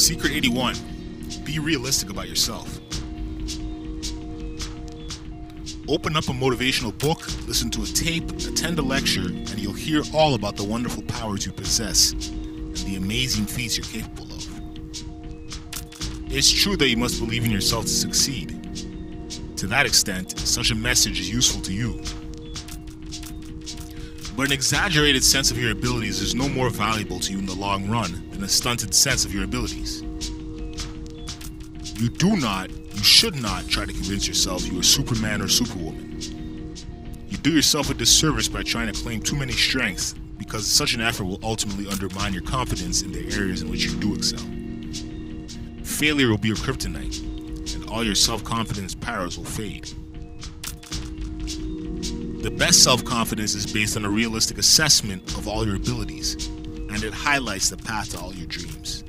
Secret 81 Be realistic about yourself. Open up a motivational book, listen to a tape, attend a lecture, and you'll hear all about the wonderful powers you possess and the amazing feats you're capable of. It's true that you must believe in yourself to succeed. To that extent, such a message is useful to you. But an exaggerated sense of your abilities is no more valuable to you in the long run than a stunted sense of your abilities. You do not, you should not try to convince yourself you are Superman or Superwoman. You do yourself a disservice by trying to claim too many strengths because such an effort will ultimately undermine your confidence in the areas in which you do excel. Failure will be your kryptonite, and all your self confidence powers will fade. The best self confidence is based on a realistic assessment of all your abilities, and it highlights the path to all your dreams.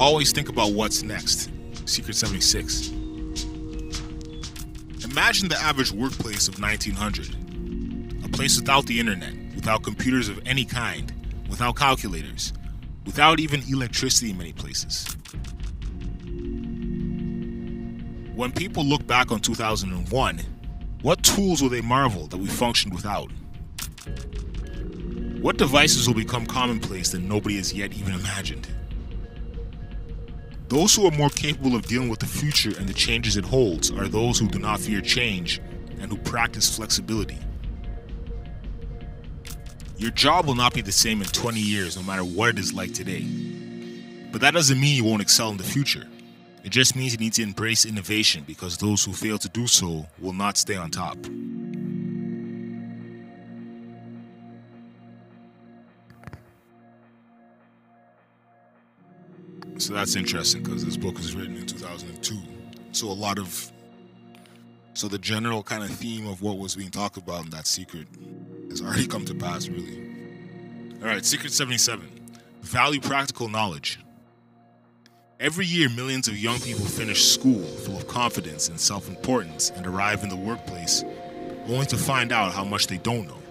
Always think about what's next. Secret 76. Imagine the average workplace of 1900. A place without the internet, without computers of any kind, without calculators, without even electricity in many places. When people look back on 2001, what tools will they marvel that we functioned without? What devices will become commonplace that nobody has yet even imagined? Those who are more capable of dealing with the future and the changes it holds are those who do not fear change and who practice flexibility. Your job will not be the same in 20 years, no matter what it is like today. But that doesn't mean you won't excel in the future. It just means you need to embrace innovation because those who fail to do so will not stay on top. So that's interesting because this book was written in 2002. So a lot of so the general kind of theme of what was being talked about in that secret has already come to pass, really. All right, secret 77. Value practical knowledge. Every year, millions of young people finish school full of confidence and self importance and arrive in the workplace only to find out how much they don't know.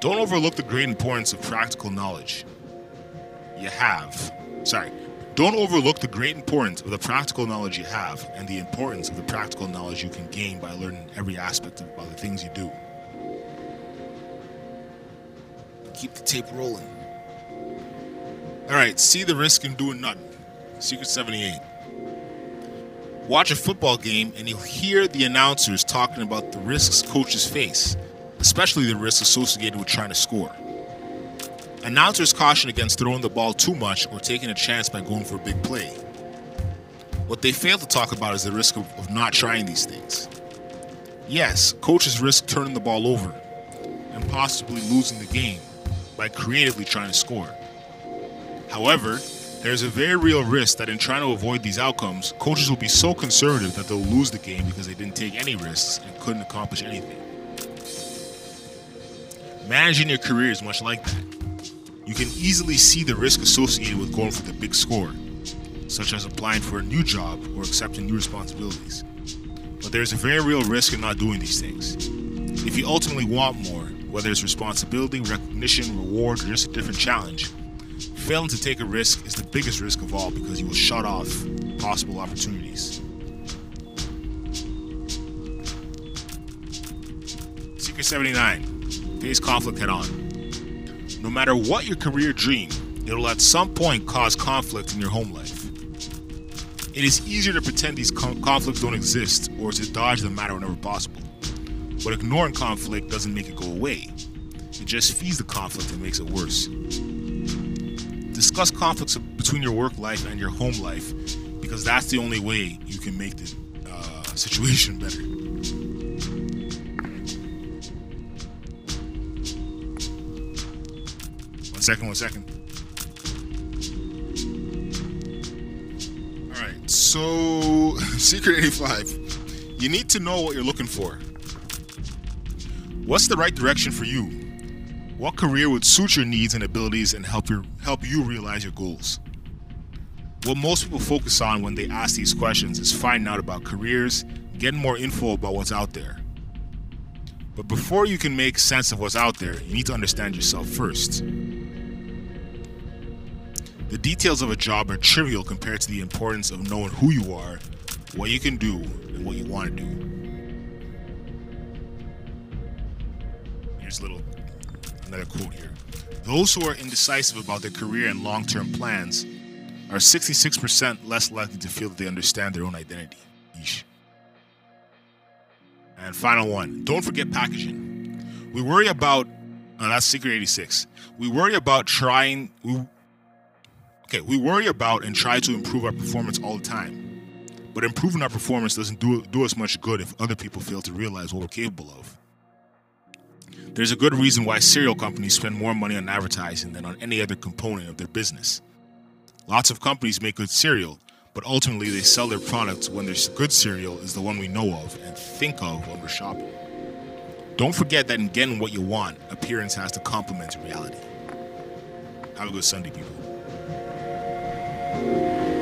Don't overlook the great importance of practical knowledge you have. Sorry. Don't overlook the great importance of the practical knowledge you have and the importance of the practical knowledge you can gain by learning every aspect of, the things you do. Keep the tape rolling. All right, see the risk in doing nothing. Secret 78. Watch a football game and you'll hear the announcers talking about the risks coaches face, especially the risks associated with trying to score. Announcers caution against throwing the ball too much or taking a chance by going for a big play. What they fail to talk about is the risk of, of not trying these things. Yes, coaches risk turning the ball over and possibly losing the game by creatively trying to score. However, there's a very real risk that in trying to avoid these outcomes, coaches will be so conservative that they'll lose the game because they didn't take any risks and couldn't accomplish anything. Managing your career is much like that. You can easily see the risk associated with going for the big score, such as applying for a new job or accepting new responsibilities. But there's a very real risk in not doing these things. If you ultimately want more, whether it's responsibility, recognition, reward, or just a different challenge, failing to take a risk is the biggest risk of all because you will shut off possible opportunities. Secret 79 Face conflict head on. No matter what your career dream, it'll at some point cause conflict in your home life. It is easier to pretend these con- conflicts don't exist or to dodge the matter whenever possible. But ignoring conflict doesn't make it go away, it just feeds the conflict and makes it worse. Discuss conflicts between your work life and your home life because that's the only way you can make the uh, situation better. Second, one second. All right, so Secret 85. You need to know what you're looking for. What's the right direction for you? What career would suit your needs and abilities and help your help you realize your goals? What most people focus on when they ask these questions is finding out about careers, getting more info about what's out there. But before you can make sense of what's out there, you need to understand yourself first. The details of a job are trivial compared to the importance of knowing who you are, what you can do, and what you want to do. Here's a little another quote here. Those who are indecisive about their career and long-term plans are 66% less likely to feel that they understand their own identity. Yeesh. And final one, don't forget packaging. We worry about, oh, that's Secret 86. We worry about trying, okay, we worry about and try to improve our performance all the time. But improving our performance doesn't do, do us much good if other people fail to realize what we're capable of. There's a good reason why cereal companies spend more money on advertising than on any other component of their business. Lots of companies make good cereal, but ultimately they sell their products when their good cereal is the one we know of and think of when we're shopping. Don't forget that in getting what you want, appearance has to complement reality. Have a good Sunday, people. Thank you.